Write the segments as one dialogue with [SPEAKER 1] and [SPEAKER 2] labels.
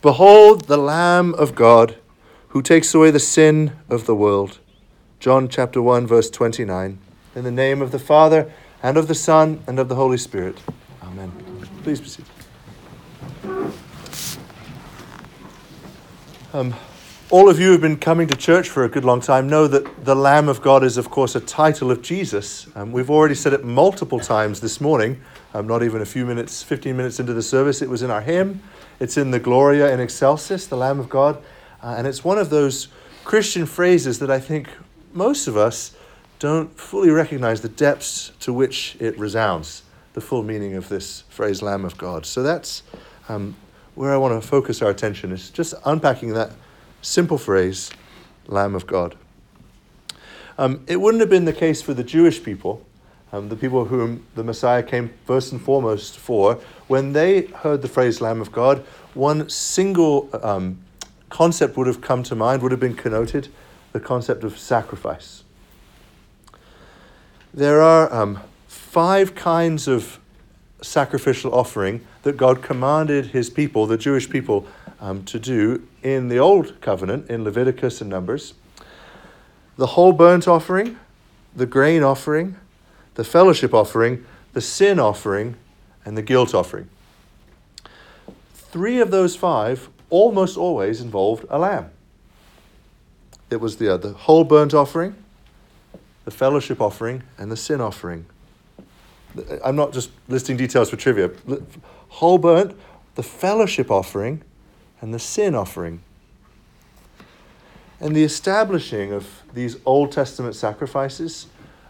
[SPEAKER 1] Behold the Lamb of God who takes away the sin of the world. John chapter 1, verse 29. In the name of the Father, and of the Son, and of the Holy Spirit. Amen. Please proceed. Um, all of you who have been coming to church for a good long time know that the Lamb of God is, of course, a title of Jesus. Um, we've already said it multiple times this morning, um, not even a few minutes, 15 minutes into the service. It was in our hymn, it's in the Gloria in Excelsis, the Lamb of God. Uh, and it's one of those Christian phrases that I think most of us don't fully recognize the depths to which it resounds, the full meaning of this phrase, Lamb of God. So that's um, where I want to focus our attention, is just unpacking that simple phrase, Lamb of God. Um, it wouldn't have been the case for the Jewish people, um, the people whom the Messiah came first and foremost for. When they heard the phrase Lamb of God, one single um, concept would have come to mind, would have been connoted the concept of sacrifice. There are um, five kinds of sacrificial offering that God commanded his people, the Jewish people, um, to do in the Old Covenant, in Leviticus and Numbers the whole burnt offering, the grain offering, the fellowship offering, the sin offering, and the guilt offering. Three of those five almost always involved a lamb. It was the, uh, the whole burnt offering, the fellowship offering, and the sin offering. I'm not just listing details for trivia. Whole burnt, the fellowship offering, and the sin offering. And the establishing of these Old Testament sacrifices,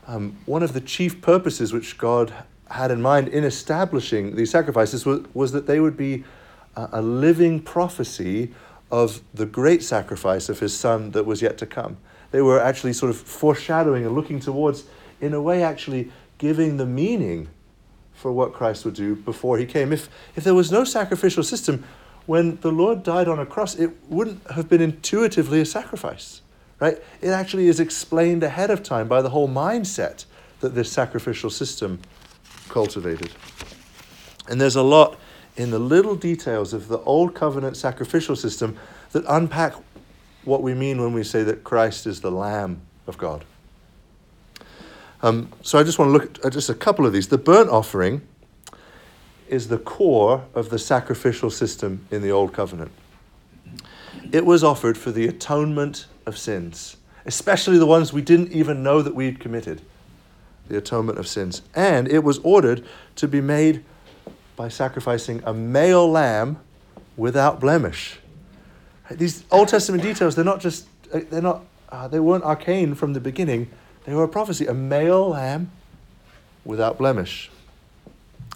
[SPEAKER 1] um, one of the chief purposes which God had in mind in establishing these sacrifices was, was that they would be a, a living prophecy of the great sacrifice of his son that was yet to come. They were actually sort of foreshadowing and looking towards, in a way, actually giving the meaning for what Christ would do before he came. If, if there was no sacrificial system, when the Lord died on a cross, it wouldn't have been intuitively a sacrifice, right? It actually is explained ahead of time by the whole mindset that this sacrificial system cultivated. And there's a lot in the little details of the old covenant sacrificial system that unpack what we mean when we say that Christ is the Lamb of God. Um, so I just want to look at just a couple of these. The burnt offering is the core of the sacrificial system in the Old Covenant. It was offered for the atonement of sins, especially the ones we didn't even know that we'd committed, the atonement of sins. And it was ordered to be made by sacrificing a male lamb without blemish. These Old Testament details, they're not just, they're not, uh, they weren't arcane from the beginning. They were a prophecy, a male lamb without blemish.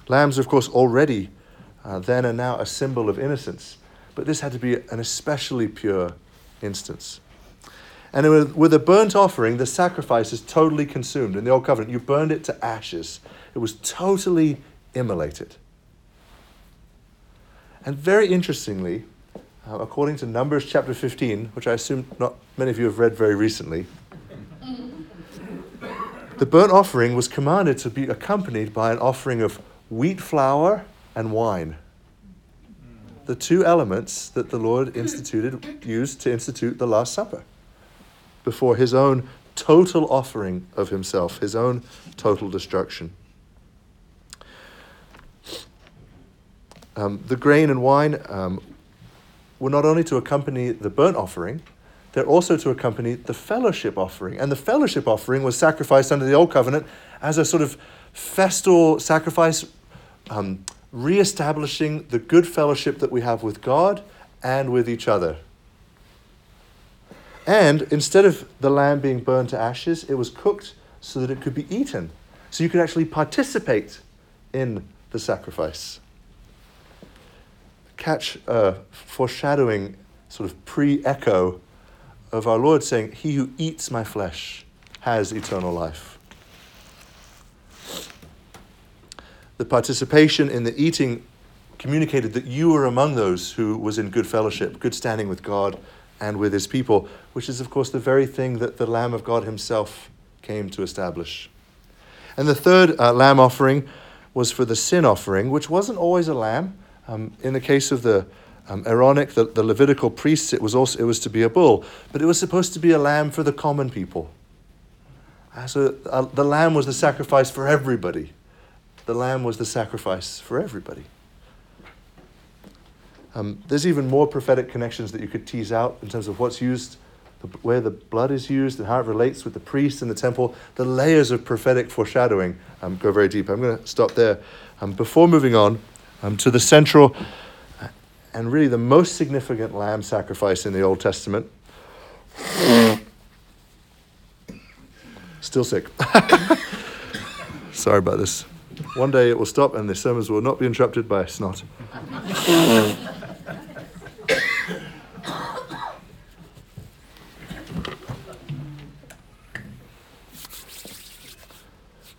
[SPEAKER 1] Lambs, of course, already uh, then and now a symbol of innocence, but this had to be an especially pure instance. And with, a burnt offering, the sacrifice is totally consumed. In the Old Covenant, you burned it to ashes, it was totally immolated. And very interestingly, uh, according to Numbers chapter 15, which I assume not many of you have read very recently, the burnt offering was commanded to be accompanied by an offering of wheat flour and wine. The two elements that the Lord instituted, used to institute the Last Supper before his own total offering of himself, his own total destruction. Um, the grain and wine um, were not only to accompany the burnt offering, they're also to accompany the fellowship offering. And the fellowship offering was sacrificed under the Old Covenant as a sort of festal sacrifice um, re-establishing the good fellowship that we have with God and with each other. And instead of the lamb being burned to ashes, it was cooked so that it could be eaten. So you could actually participate in the sacrifice. Catch a foreshadowing, sort of pre echo of our Lord saying, He who eats my flesh has eternal life. The participation in the eating communicated that you were among those who was in good fellowship, good standing with God and with his people, which is, of course, the very thing that the Lamb of God himself came to establish. And the third uh, lamb offering was for the sin offering, which wasn't always a lamb. Um, in the case of the um, Aaronic, the, the Levitical priests, it was also it was to be a bull, but it was supposed to be a lamb for the common people. Uh, so uh, the lamb was the sacrifice for everybody. The lamb was the sacrifice for everybody. Um, there's even more prophetic connections that you could tease out in terms of what's used, the, where the blood is used, and how it relates with the priest and the temple. The layers of prophetic foreshadowing um, go very deep. I'm going to stop there. Um, before moving on um, to the central and really the most significant lamb sacrifice in the Old Testament. Still sick. Sorry about this. One day it will stop and the sermons will not be interrupted by snot.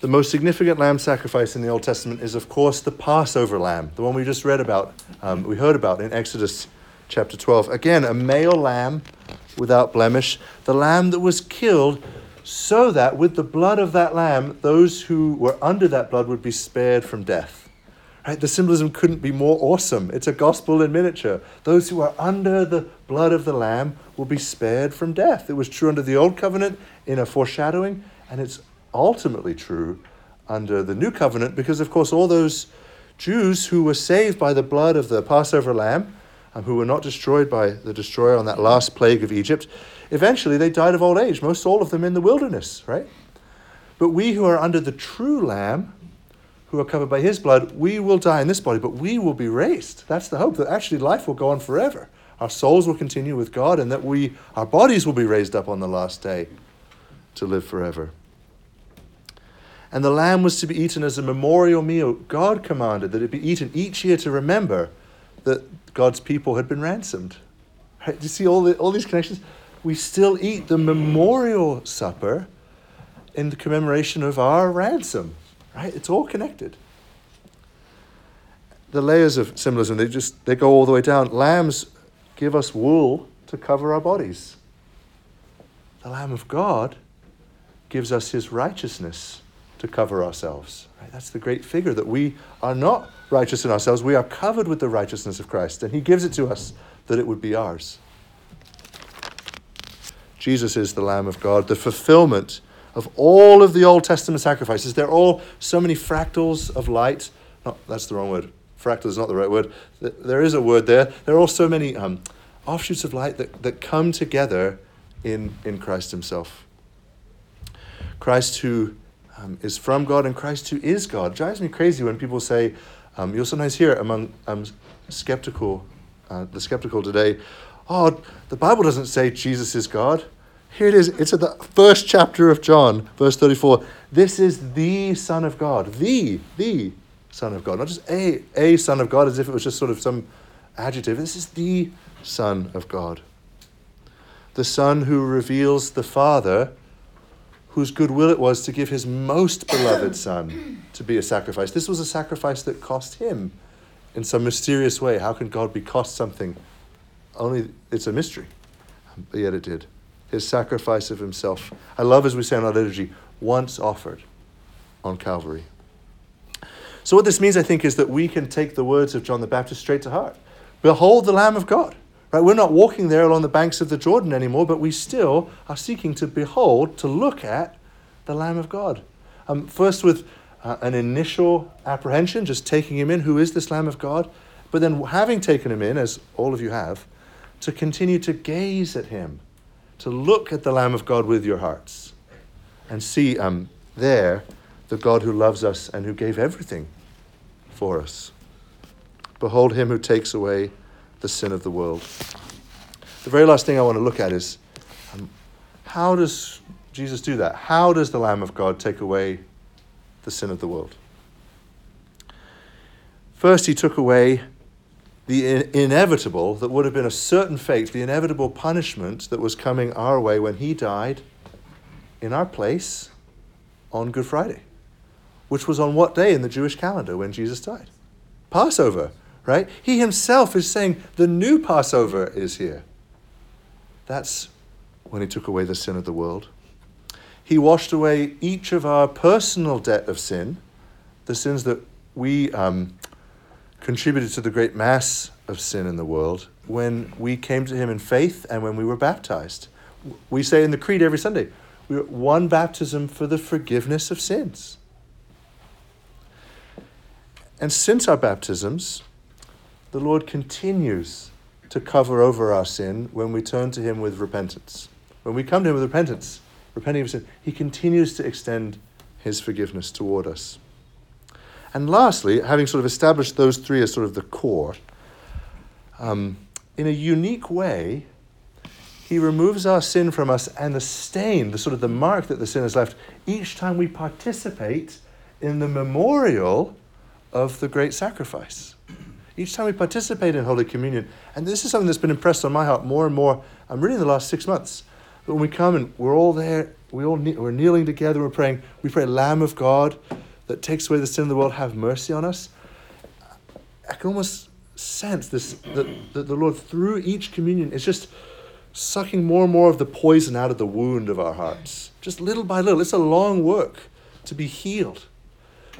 [SPEAKER 1] The most significant lamb sacrifice in the Old Testament is, of course, the Passover lamb, the one we just read about, um, we heard about in Exodus chapter 12. Again, a male lamb without blemish, the lamb that was killed so that with the blood of that lamb, those who were under that blood would be spared from death. Right? The symbolism couldn't be more awesome. It's a gospel in miniature. Those who are under the blood of the lamb will be spared from death. It was true under the old covenant in a foreshadowing, and it's ultimately true under the new covenant because, of course, all those Jews who were saved by the blood of the Passover lamb, and who were not destroyed by the destroyer on that last plague of Egypt, eventually they died of old age, most all of them in the wilderness, right? But we who are under the true lamb, who are covered by his blood, we will die in this body, but we will be raised. That's the hope that actually life will go on forever. Our souls will continue with God, and that we, our bodies will be raised up on the last day to live forever and the lamb was to be eaten as a memorial meal. God commanded that it be eaten each year to remember that God's people had been ransomed. Right? Do you see all, the, all these connections? We still eat the memorial supper in the commemoration of our ransom. Right? It's all connected. The layers of symbolism, they just they go all the way down. Lambs give us wool to cover our bodies. The Lamb of God gives us his righteousness to cover ourselves. Right? That's the great figure that we are not righteous in ourselves. We are covered with the righteousness of Christ, and He gives it to us that it would be ours. Jesus is the Lamb of God, the fulfillment of all of the Old Testament sacrifices. They're all so many fractals of light. No, that's the wrong word. Fractal is not the right word. There is a word there. There are all so many um, offshoots of light that, that come together in, in Christ Himself. Christ, who um, is from God and Christ who is God. It drives me crazy when people say, um, you'll sometimes hear among um, skeptical, uh, the skeptical today, oh, the Bible doesn't say Jesus is God. Here it is. It's at the first chapter of John, verse 34. This is the Son of God. The, the Son of God. Not just a, a Son of God as if it was just sort of some adjective. This is the Son of God. The Son who reveals the Father whose goodwill it was to give his most beloved son to be a sacrifice. This was a sacrifice that cost him in some mysterious way. How can God be cost something? Only it's a mystery, but yet it did. His sacrifice of himself. I love, as we say in our liturgy, once offered on Calvary. So, what this means, I think, is that we can take the words of John the Baptist straight to heart. Behold the Lamb of God. Right? We're not walking there along the banks of the Jordan anymore, but we still are seeking to behold, to look at the Lamb of God. Um, first, with uh, an initial apprehension, just taking him in who is this Lamb of God? But then, having taken him in, as all of you have, to continue to gaze at him, to look at the Lamb of God with your hearts, and see um, there the God who loves us and who gave everything for us. Behold him who takes away the sin of the world. The very last thing I want to look at is um, how does Jesus do that? How does the Lamb of God take away the sin of the world? First, he took away the in- inevitable that would have been a certain fate, the inevitable punishment that was coming our way when he died in our place on Good Friday, which was on what day in the Jewish calendar when Jesus died? Passover right? He himself is saying the new Passover is here. That's when he took away the sin of the world. He washed away each of our personal debt of sin, the sins that we um, contributed to the great mass of sin in the world when we came to him in faith and when we were baptized. We say in the Creed every Sunday, we one baptism for the forgiveness of sins. And since our baptisms, the Lord continues to cover over our sin when we turn to Him with repentance. When we come to Him with repentance, repenting of sin, He continues to extend His forgiveness toward us. And lastly, having sort of established those three as sort of the core, um, in a unique way, he removes our sin from us and the stain, the sort of the mark that the sin has left, each time we participate in the memorial of the great sacrifice. Each time we participate in Holy Communion, and this is something that's been impressed on my heart more and more, I'm really in the last six months. When we come and we're all there, we all we're kneeling together, we're praying, we pray, Lamb of God that takes away the sin of the world, have mercy on us. I can almost sense this that, that the Lord through each communion is just sucking more and more of the poison out of the wound of our hearts. Just little by little. It's a long work to be healed.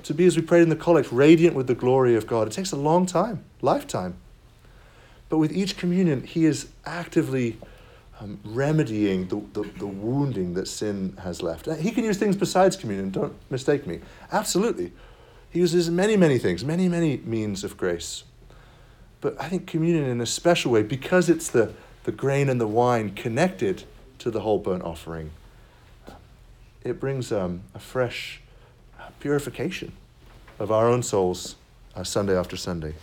[SPEAKER 1] To be, as we prayed in the collect, radiant with the glory of God. It takes a long time, lifetime. But with each communion, He is actively um, remedying the, the, the wounding that sin has left. He can use things besides communion, don't mistake me. Absolutely. He uses many, many things, many, many means of grace. But I think communion in a special way, because it's the, the grain and the wine connected to the whole burnt offering, it brings um, a fresh purification of our own souls uh, Sunday after Sunday.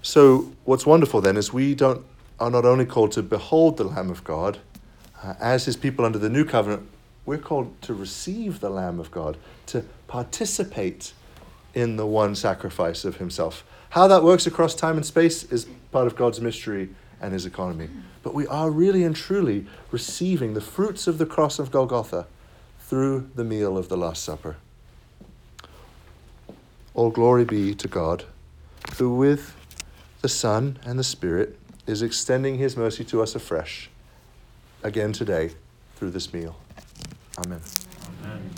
[SPEAKER 1] So, what's wonderful then is we don't, are not only called to behold the Lamb of God, uh, as his people under the new covenant, we're called to receive the Lamb of God, to participate in the one sacrifice of himself. How that works across time and space is part of God's mystery and his economy. But we are really and truly receiving the fruits of the cross of Golgotha through the meal of the Last Supper. All glory be to God, who with the Son and the Spirit is extending his mercy to us afresh, again today, through this meal. Amen. Amen.